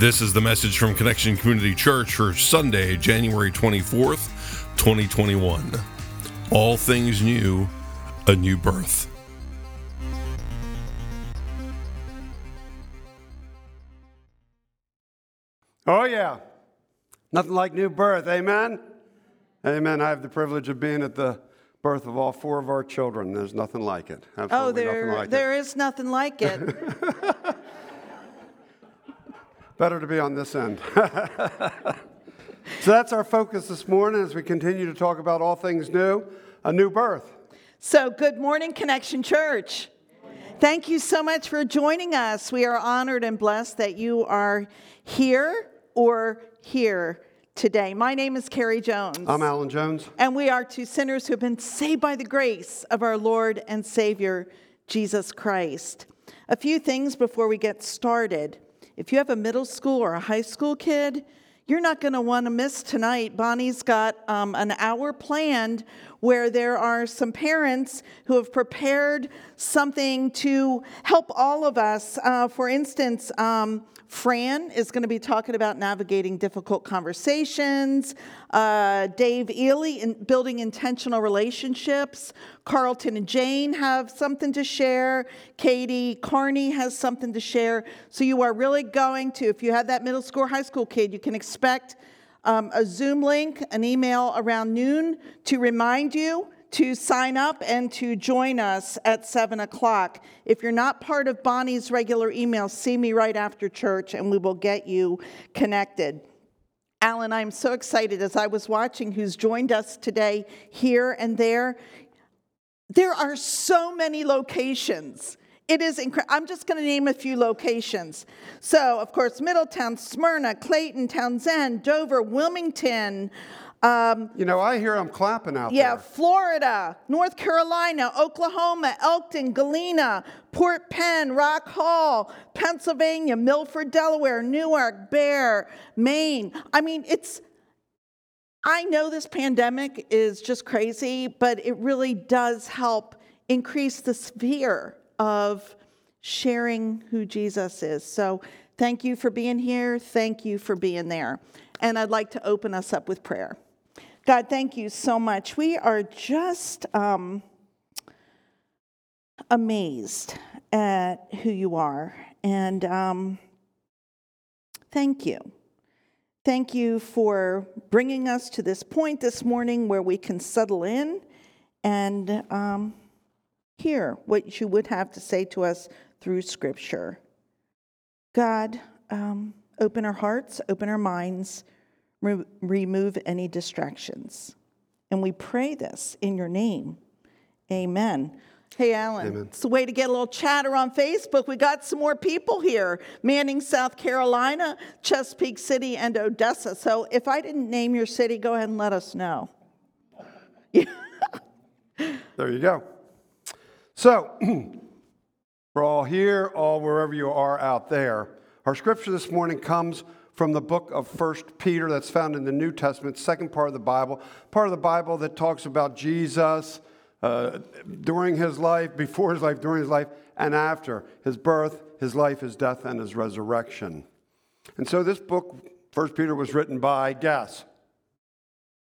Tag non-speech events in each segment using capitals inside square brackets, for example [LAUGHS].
This is the message from Connection Community Church for Sunday, January 24th, 2021. All things new, a new birth. Oh, yeah. Nothing like new birth. Amen? Amen. I have the privilege of being at the birth of all four of our children. There's nothing like it. Absolutely Oh, there, nothing like there it. is nothing like it. [LAUGHS] Better to be on this end. [LAUGHS] so that's our focus this morning as we continue to talk about all things new, a new birth. so, good morning, Connection Church. Thank you so much for joining us. We are honored and blessed that you are here or here today. My name is Carrie Jones. I'm Alan Jones. And we are two sinners who have been saved by the grace of our Lord and Savior, Jesus Christ. A few things before we get started. If you have a middle school or a high school kid, you're not going to want to miss tonight. Bonnie's got um, an hour planned where there are some parents who have prepared something to help all of us. Uh, for instance, um, Fran is going to be talking about navigating difficult conversations. Uh, Dave Ely in building intentional relationships. Carlton and Jane have something to share. Katie Carney has something to share. So you are really going to, if you have that middle school high school kid, you can expect um, a Zoom link, an email around noon to remind you to sign up and to join us at 7 o'clock. If you're not part of Bonnie's regular email, see me right after church and we will get you connected. Alan, I'm so excited as I was watching who's joined us today here and there. There are so many locations. It is incredible. I'm just going to name a few locations. So, of course, Middletown, Smyrna, Clayton, Townsend, Dover, Wilmington, um, You know, I hear them clapping out yeah, there. Yeah, Florida, North Carolina, Oklahoma, Elkton, Galena, Port Penn, Rock Hall, Pennsylvania, Milford, Delaware, Newark, Bear, Maine. I mean, it's, I know this pandemic is just crazy, but it really does help increase the sphere of sharing who Jesus is. So thank you for being here. Thank you for being there. And I'd like to open us up with prayer. God, thank you so much. We are just um, amazed at who you are. And um, thank you. Thank you for bringing us to this point this morning where we can settle in and um, hear what you would have to say to us through Scripture. God, um, open our hearts, open our minds, re- remove any distractions. And we pray this in your name. Amen. Hey, Alan, Amen. it's a way to get a little chatter on Facebook. We got some more people here Manning, South Carolina, Chesapeake City, and Odessa. So if I didn't name your city, go ahead and let us know. [LAUGHS] There you go. So, [CLEARS THROAT] we're all here, all wherever you are out there. Our scripture this morning comes from the book of First Peter that's found in the New Testament, second part of the Bible, part of the Bible that talks about Jesus uh, during his life, before his life, during his life, and after his birth, his life, his death, and his resurrection. And so this book, First Peter, was written by, guess,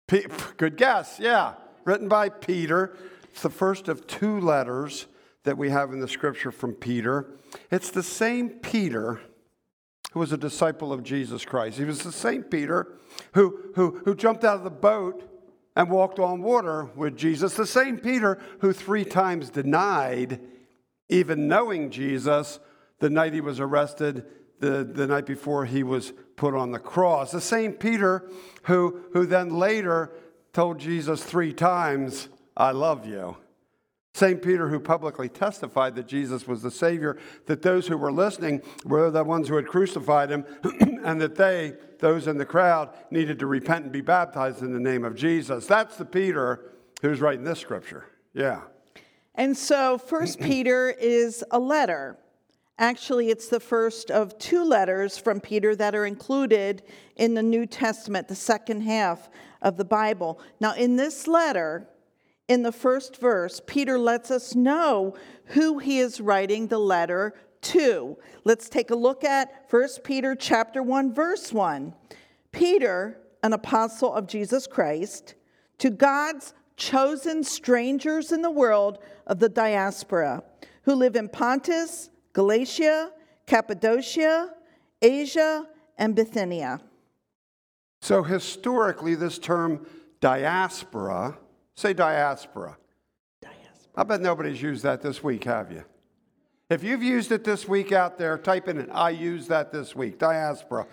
Pe- [LAUGHS] good guess, yeah. Written by Peter. It's the first of two letters that we have in the scripture from Peter. It's the same Peter who was a disciple of Jesus Christ. He was the same Peter who, who, who jumped out of the boat and walked on water with Jesus. The same Peter who three times denied even knowing Jesus the night he was arrested, the, the night before he was put on the cross. The same Peter who, who then later told Jesus three times, I love you. St. Peter who publicly testified that Jesus was the Savior, that those who were listening were the ones who had crucified him, [CLEARS THROAT] and that they, those in the crowd, needed to repent and be baptized in the name of Jesus. That's the Peter who's writing this scripture. Yeah. And so, First [CLEARS THROAT] Peter is a letter. Actually, it's the first of two letters from Peter that are included in the New Testament, the second half of the Bible. Now, in this letter, in the first verse, Peter lets us know who he is writing the letter to. Let's take a look at 1 Peter chapter 1 verse 1. Peter, an apostle of Jesus Christ, to God's chosen strangers in the world of the diaspora who live in Pontus, Galatia, Cappadocia, Asia, and Bithynia. So, historically, this term diaspora, say diaspora. Diaspora. I bet nobody's used that this week, have you? If you've used it this week out there, type in it. I use that this week. Diaspora.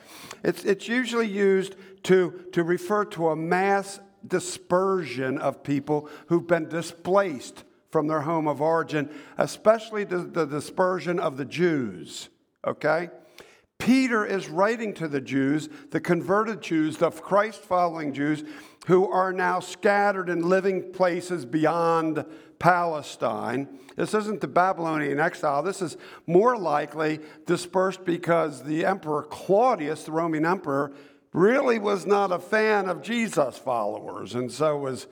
It's, it's usually used to, to refer to a mass dispersion of people who've been displaced from their home of origin, especially the, the dispersion of the Jews. Okay? Peter is writing to the Jews, the converted Jews, the Christ following Jews, who are now scattered in living places beyond Palestine. This isn't the Babylonian exile. This is more likely dispersed because the Emperor Claudius, the Roman Emperor, really was not a fan of Jesus followers and so was,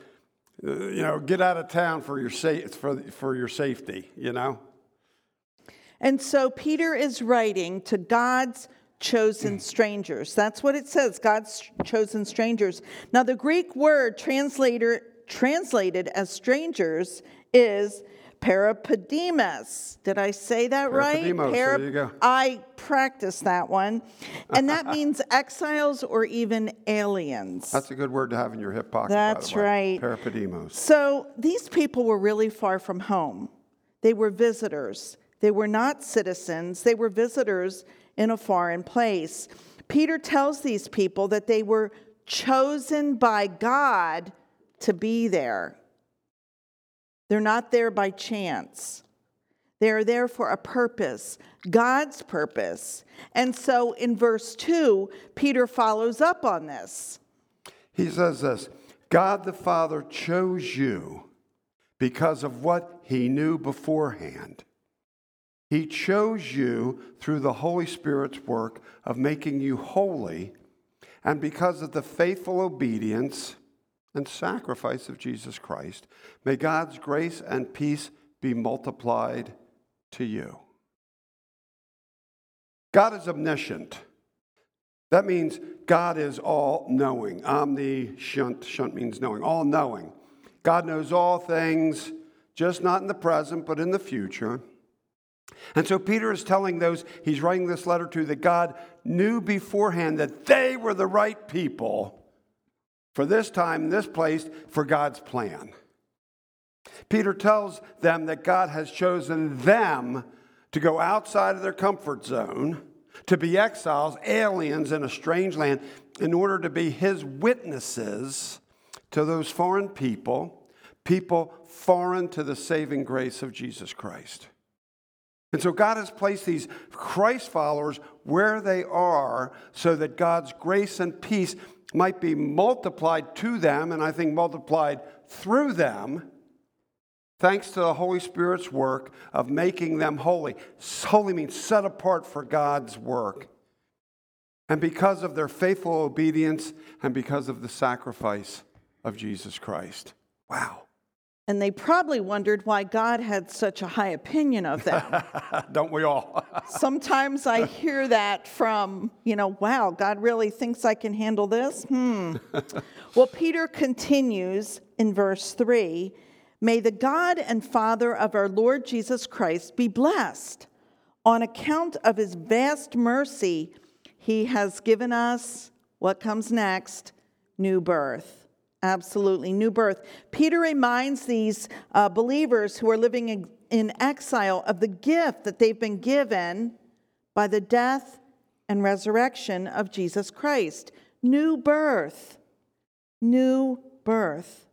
uh, you know, get out of town for your, sa- for, for your safety, you know? And so Peter is writing to God's chosen mm. strangers. That's what it says, God's chosen strangers. Now the Greek word translator translated as strangers is parapedimas. Did I say that right? Parapedimos, there you go. I practiced that one. And that [LAUGHS] means exiles or even aliens. That's a good word to have in your hip pocket. That's by the way. right. Parapedimos. So these people were really far from home. They were visitors. They were not citizens. They were visitors in a foreign place. Peter tells these people that they were chosen by God to be there. They're not there by chance. They're there for a purpose, God's purpose. And so in verse 2, Peter follows up on this. He says this God the Father chose you because of what he knew beforehand. He chose you through the Holy Spirit's work of making you holy, and because of the faithful obedience and sacrifice of Jesus Christ, may God's grace and peace be multiplied to you. God is omniscient. That means God is all knowing. Omniscient, shunt means knowing, all knowing. God knows all things, just not in the present, but in the future. And so Peter is telling those he's writing this letter to that God knew beforehand that they were the right people for this time, this place, for God's plan. Peter tells them that God has chosen them to go outside of their comfort zone, to be exiles, aliens in a strange land, in order to be his witnesses to those foreign people, people foreign to the saving grace of Jesus Christ. And so God has placed these Christ followers where they are so that God's grace and peace might be multiplied to them, and I think multiplied through them, thanks to the Holy Spirit's work of making them holy. Holy means set apart for God's work. And because of their faithful obedience and because of the sacrifice of Jesus Christ. Wow. And they probably wondered why God had such a high opinion of them. [LAUGHS] Don't we all? [LAUGHS] Sometimes I hear that from, you know, wow, God really thinks I can handle this? Hmm. [LAUGHS] well, Peter continues in verse 3 May the God and Father of our Lord Jesus Christ be blessed. On account of his vast mercy, he has given us what comes next new birth. Absolutely, new birth. Peter reminds these uh, believers who are living in, in exile of the gift that they've been given by the death and resurrection of Jesus Christ. New birth. New birth.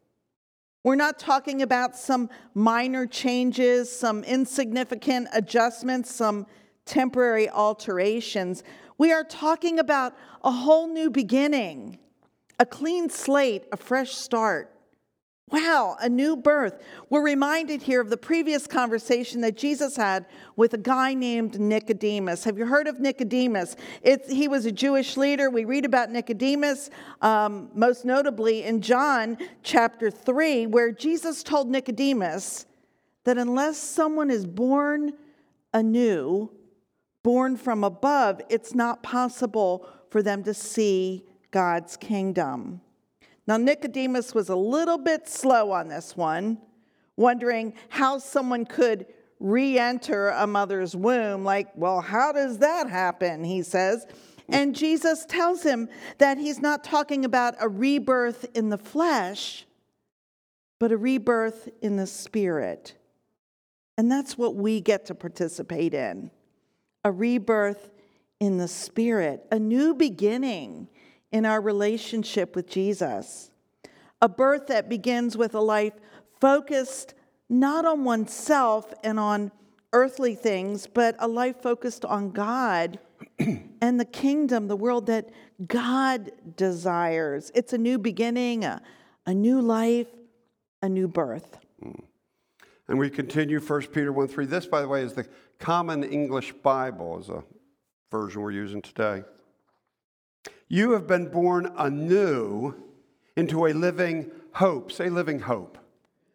We're not talking about some minor changes, some insignificant adjustments, some temporary alterations. We are talking about a whole new beginning a clean slate, a fresh start. Wow, a new birth. We're reminded here of the previous conversation that Jesus had with a guy named Nicodemus. Have you heard of Nicodemus? It's, he was a Jewish leader. We read about Nicodemus, um, most notably in John chapter 3, where Jesus told Nicodemus that unless someone is born anew, born from above, it's not possible for them to see God's kingdom. Now, Nicodemus was a little bit slow on this one, wondering how someone could re enter a mother's womb. Like, well, how does that happen? He says. And Jesus tells him that he's not talking about a rebirth in the flesh, but a rebirth in the spirit. And that's what we get to participate in a rebirth in the spirit, a new beginning in our relationship with Jesus, a birth that begins with a life focused not on oneself and on earthly things, but a life focused on God [CLEARS THROAT] and the kingdom, the world that God desires. It's a new beginning, a, a new life, a new birth. And we continue 1 Peter 1 3. This, by the way, is the Common English Bible, is a version we're using today. You have been born anew into a living hope. Say living hope.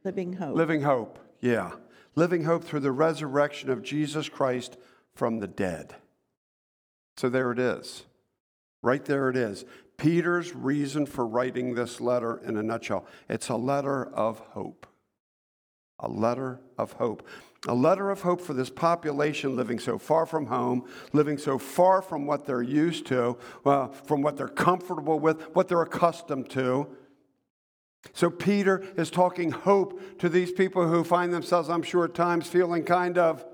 Living hope. Living hope, yeah. Living hope through the resurrection of Jesus Christ from the dead. So there it is. Right there it is. Peter's reason for writing this letter in a nutshell it's a letter of hope. A letter of hope. A letter of hope for this population living so far from home, living so far from what they're used to, uh, from what they're comfortable with, what they're accustomed to. So Peter is talking hope to these people who find themselves, I'm sure, at times feeling kind of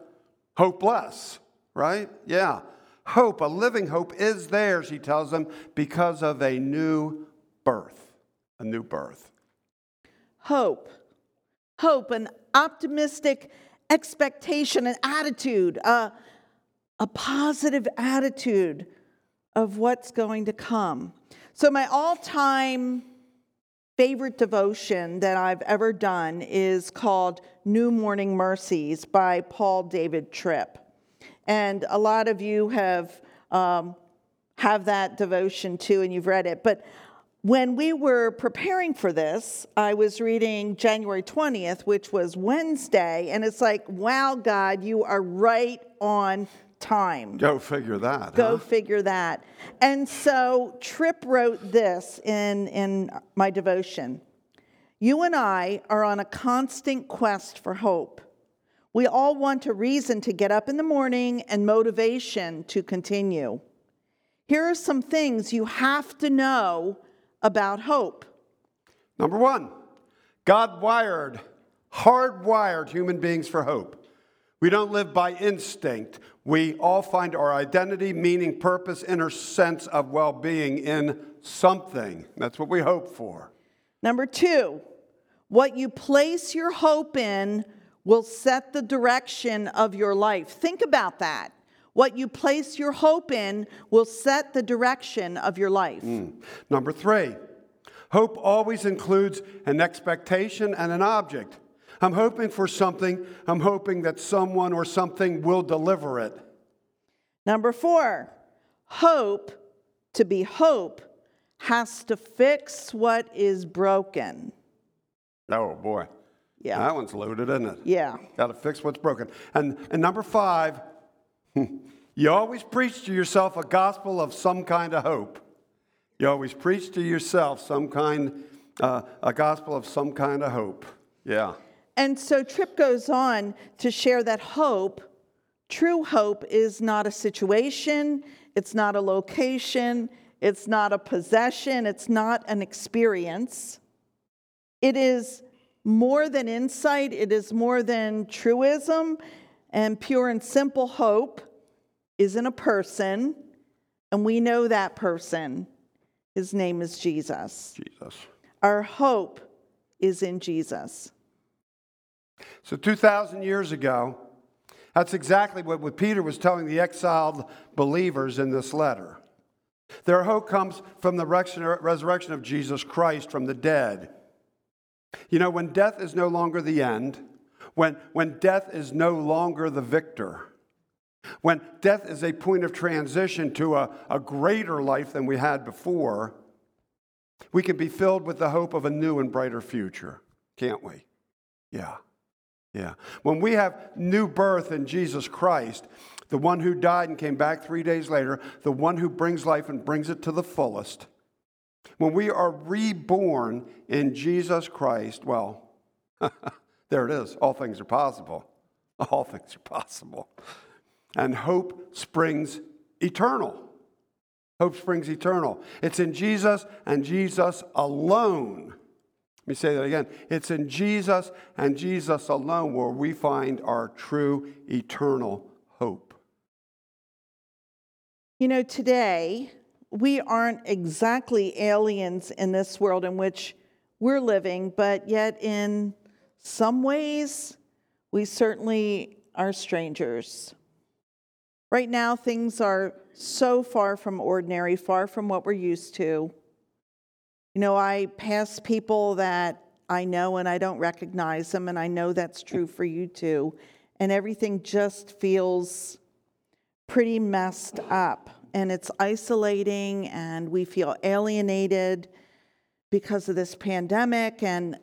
hopeless, right? Yeah. Hope, a living hope, is theirs, he tells them, because of a new birth. A new birth. Hope. Hope, an optimistic expectation, an attitude, a, a positive attitude of what's going to come. So, my all time favorite devotion that I've ever done is called New Morning Mercies by Paul David Tripp. And a lot of you have, um, have that devotion too, and you've read it. But when we were preparing for this, I was reading January 20th, which was Wednesday, and it's like, wow, God, you are right on time. Go figure that. Go huh? figure that. And so Tripp wrote this in, in my devotion You and I are on a constant quest for hope. We all want a reason to get up in the morning and motivation to continue. Here are some things you have to know about hope. Number one, God wired, hardwired human beings for hope. We don't live by instinct. We all find our identity, meaning, purpose, inner sense of well being in something. That's what we hope for. Number two, what you place your hope in will set the direction of your life. Think about that. What you place your hope in will set the direction of your life. Mm. Number three, hope always includes an expectation and an object. I'm hoping for something, I'm hoping that someone or something will deliver it. Number four, hope, to be hope, has to fix what is broken. Oh boy. Yeah. That one's loaded, isn't it? Yeah. Got to fix what's broken. And, and number five, you always preach to yourself a gospel of some kind of hope. You always preach to yourself some kind, uh, a gospel of some kind of hope. Yeah. And so Tripp goes on to share that hope, true hope, is not a situation, it's not a location, it's not a possession, it's not an experience. It is more than insight, it is more than truism, and pure and simple hope is in a person, and we know that person. His name is Jesus. Jesus. Our hope is in Jesus. So, 2,000 years ago, that's exactly what Peter was telling the exiled believers in this letter. Their hope comes from the resurrection of Jesus Christ from the dead. You know, when death is no longer the end, when, when death is no longer the victor, when death is a point of transition to a, a greater life than we had before, we can be filled with the hope of a new and brighter future, can't we? Yeah. Yeah. When we have new birth in Jesus Christ, the one who died and came back three days later, the one who brings life and brings it to the fullest. When we are reborn in Jesus Christ, well, [LAUGHS] there it is. All things are possible. [LAUGHS] All things are possible. And hope springs eternal. Hope springs eternal. It's in Jesus and Jesus alone. Let me say that again. It's in Jesus and Jesus alone where we find our true eternal hope. You know, today, we aren't exactly aliens in this world in which we're living, but yet in some ways, we certainly are strangers. Right now, things are so far from ordinary, far from what we're used to. You know, I pass people that I know and I don't recognize them, and I know that's true for you too. And everything just feels pretty messed up, and it's isolating, and we feel alienated because of this pandemic. And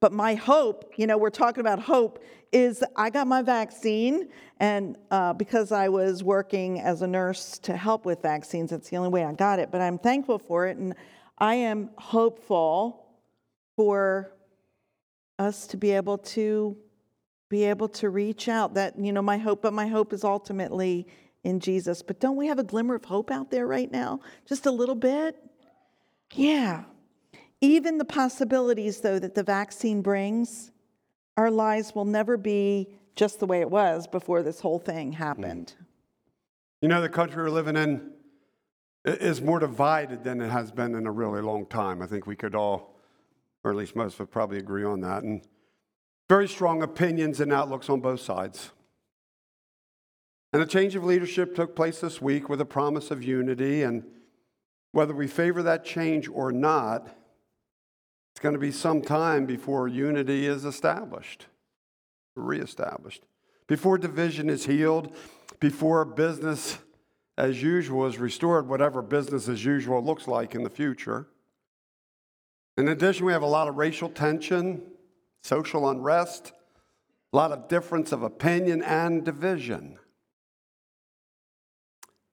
but my hope, you know, we're talking about hope, is I got my vaccine, and uh, because I was working as a nurse to help with vaccines, that's the only way I got it. But I'm thankful for it, and I am hopeful for us to be able to be able to reach out. That you know, my hope, but my hope is ultimately in Jesus. But don't we have a glimmer of hope out there right now? Just a little bit. Yeah. Even the possibilities, though, that the vaccine brings, our lives will never be just the way it was before this whole thing mm. happened. You know, the country we're living in is more divided than it has been in a really long time. I think we could all, or at least most of us, probably agree on that. And very strong opinions and outlooks on both sides. And a change of leadership took place this week with a promise of unity. And whether we favor that change or not, it's going to be some time before unity is established, reestablished, before division is healed, before business as usual is restored, whatever business as usual looks like in the future. In addition, we have a lot of racial tension, social unrest, a lot of difference of opinion and division.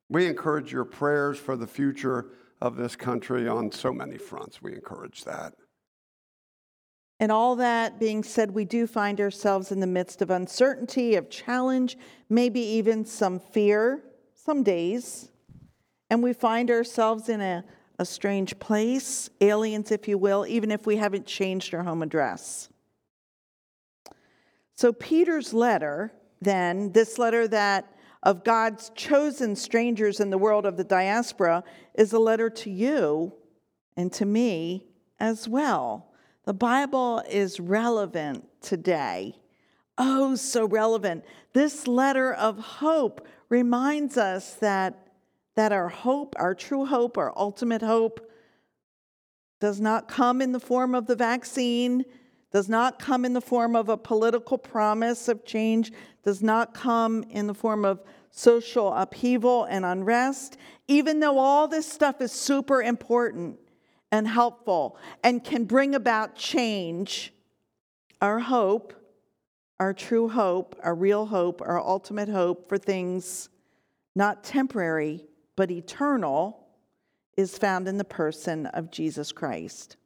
We encourage your prayers for the future of this country on so many fronts. We encourage that. And all that being said, we do find ourselves in the midst of uncertainty, of challenge, maybe even some fear, some days. And we find ourselves in a, a strange place, aliens, if you will, even if we haven't changed our home address. So, Peter's letter, then, this letter that of God's chosen strangers in the world of the diaspora, is a letter to you and to me as well. The Bible is relevant today. Oh, so relevant. This letter of hope reminds us that, that our hope, our true hope, our ultimate hope, does not come in the form of the vaccine, does not come in the form of a political promise of change, does not come in the form of social upheaval and unrest, even though all this stuff is super important and helpful and can bring about change, our hope, our true hope, our real hope, our ultimate hope for things not temporary but eternal is found in the person of Jesus Christ.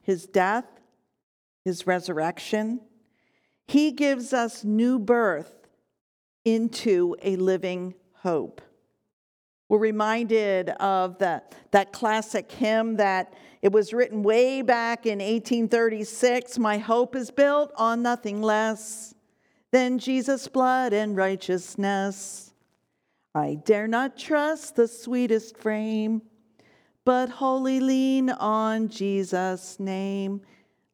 His death, his resurrection, he gives us new birth into a living hope. We're reminded of the, that classic hymn that it was written way back in 1836 My hope is built on nothing less than Jesus' blood and righteousness. I dare not trust the sweetest frame, but wholly lean on Jesus' name.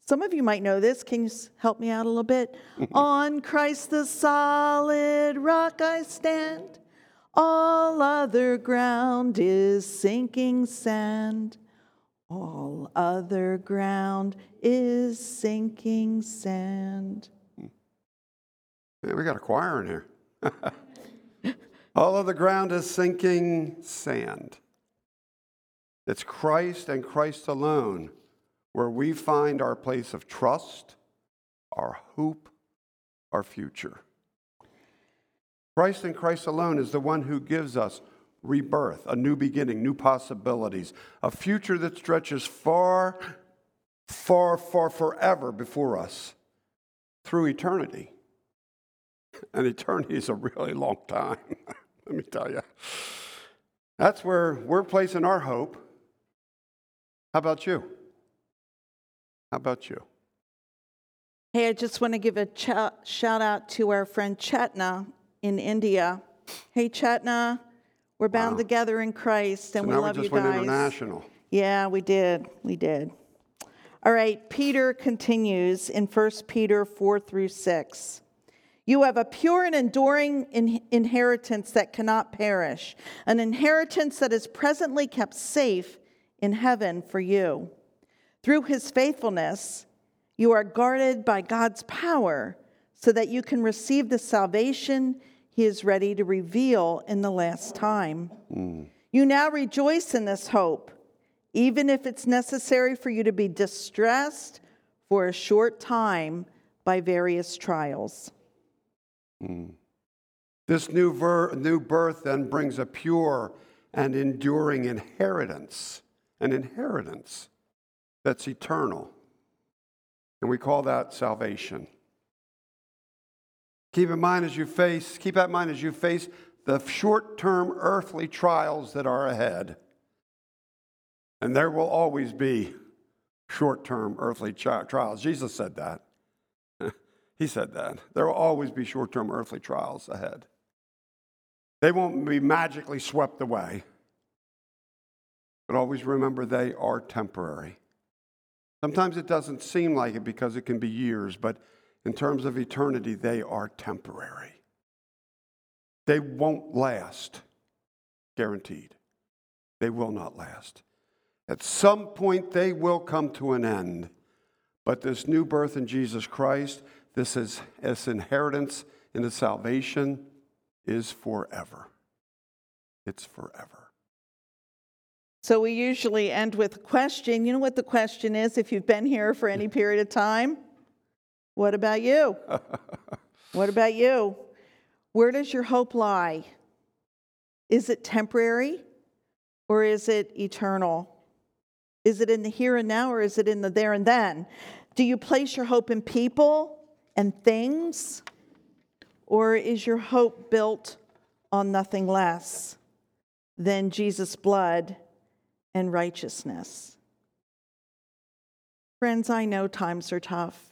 Some of you might know this. Can you help me out a little bit? [LAUGHS] on Christ the solid rock I stand. All other ground is sinking sand. All other ground is sinking sand. Hmm. Man, we got a choir in here. [LAUGHS] All of the ground is sinking sand. It's Christ and Christ alone where we find our place of trust, our hope, our future. Christ and Christ alone is the one who gives us rebirth, a new beginning, new possibilities, a future that stretches far, far, far, forever before us through eternity. [LAUGHS] And eternity is a really long time, [LAUGHS] let me tell you. That's where we're placing our hope. How about you? How about you? Hey, I just want to give a ch- shout out to our friend Chetna in India. Hey, Chetna, we're bound Wow. together in Christ, and so we love we you guys. international. Yeah, we did. We did. All right, Peter continues in 1 Peter 4 through 6. You have a pure and enduring in- inheritance that cannot perish, an inheritance that is presently kept safe in heaven for you. Through his faithfulness, you are guarded by God's power so that you can receive the salvation he is ready to reveal in the last time. You now rejoice in this hope, even if it's necessary for you to be distressed for a short time by various trials. This new, ver- new birth then brings a pure and enduring inheritance, an inheritance that's eternal. And we call that salvation. Keep in mind as you face, keep that in mind as you face the short-term earthly trials that are ahead. And there will always be short-term earthly trials. Jesus said that. [LAUGHS] he said that. There will always be short-term earthly trials ahead. They won't be magically swept away. But always remember they are temporary. Sometimes it doesn't seem like it because it can be years, but in terms of eternity, they are temporary. They won't last, guaranteed. They will not last. At some point, they will come to an end. But this new birth in Jesus Christ, this is this inheritance into salvation, is forever. It's forever. So we usually end with a question. You know what the question is if you've been here for any period of time? What about you? [LAUGHS] what about you? Where does your hope lie? Is it temporary or is it eternal? Is it in the here and now or is it in the there and then? Do you place your hope in people and things or is your hope built on nothing less than Jesus' blood and righteousness? Friends, I know times are tough.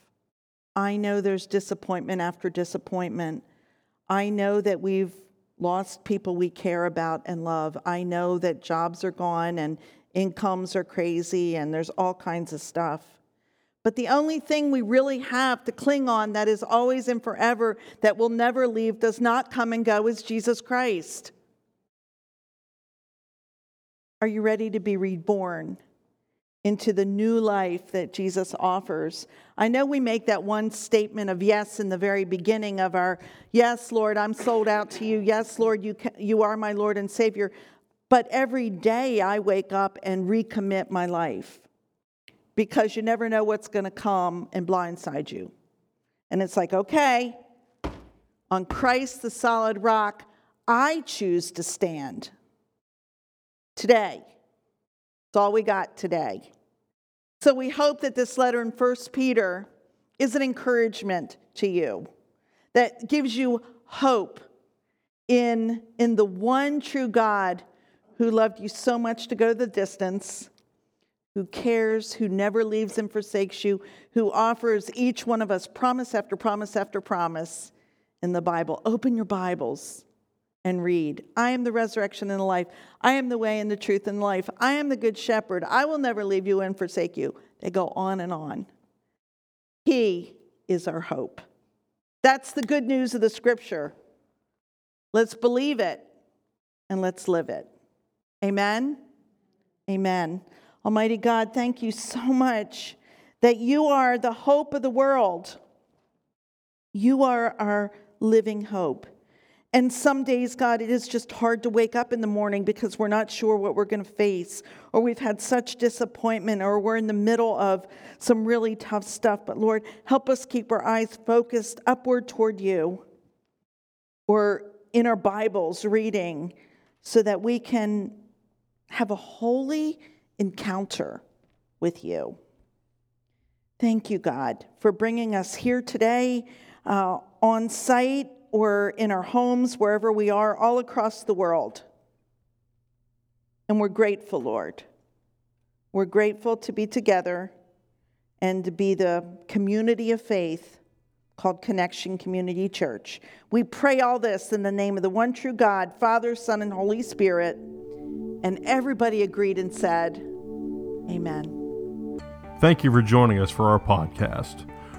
I know there's disappointment after disappointment. I know that we've lost people we care about and love. I know that jobs are gone and incomes are crazy and there's all kinds of stuff. But the only thing we really have to cling on that is always and forever, that will never leave, does not come and go, is Jesus Christ. Are you ready to be reborn into the new life that Jesus offers? I know we make that one statement of yes in the very beginning of our, yes, Lord, I'm sold out to you. Yes, Lord, you, ca- you are my Lord and Savior. But every day I wake up and recommit my life because you never know what's going to come and blindside you. And it's like, okay, on Christ the solid rock, I choose to stand today. It's all we got today. So we hope that this letter in 1 Peter is an encouragement to you that gives you hope in, in the one true God who loved you so much to go the distance, who cares, who never leaves and forsakes you, who offers each one of us promise after promise after promise in the Bible. Open your Bibles and read. I am the resurrection and the life. I am the way and the truth and life. I am the good shepherd. I will never leave you and forsake you. They go on and on. He is our hope. That's the good news of the scripture. Let's believe it and let's live it. Amen. Amen. Almighty God, thank you so much that you are the hope of the world. You are our living hope. And some days, God, it is just hard to wake up in the morning because we're not sure what we're going to face, or we've had such disappointment, or we're in the middle of some really tough stuff. But Lord, help us keep our eyes focused upward toward you, or in our Bibles reading so that we can have a holy encounter with you. Thank you, God, for bringing us here today uh, on site or in our homes, wherever we are, all across the world. And we're grateful, Lord. We're grateful to be together and to be the community of faith called Connection Community Church. We pray all this in the name of the one true God, Father, Son, and Holy Spirit. And everybody agreed and said, Amen. Thank you for joining us for our podcast.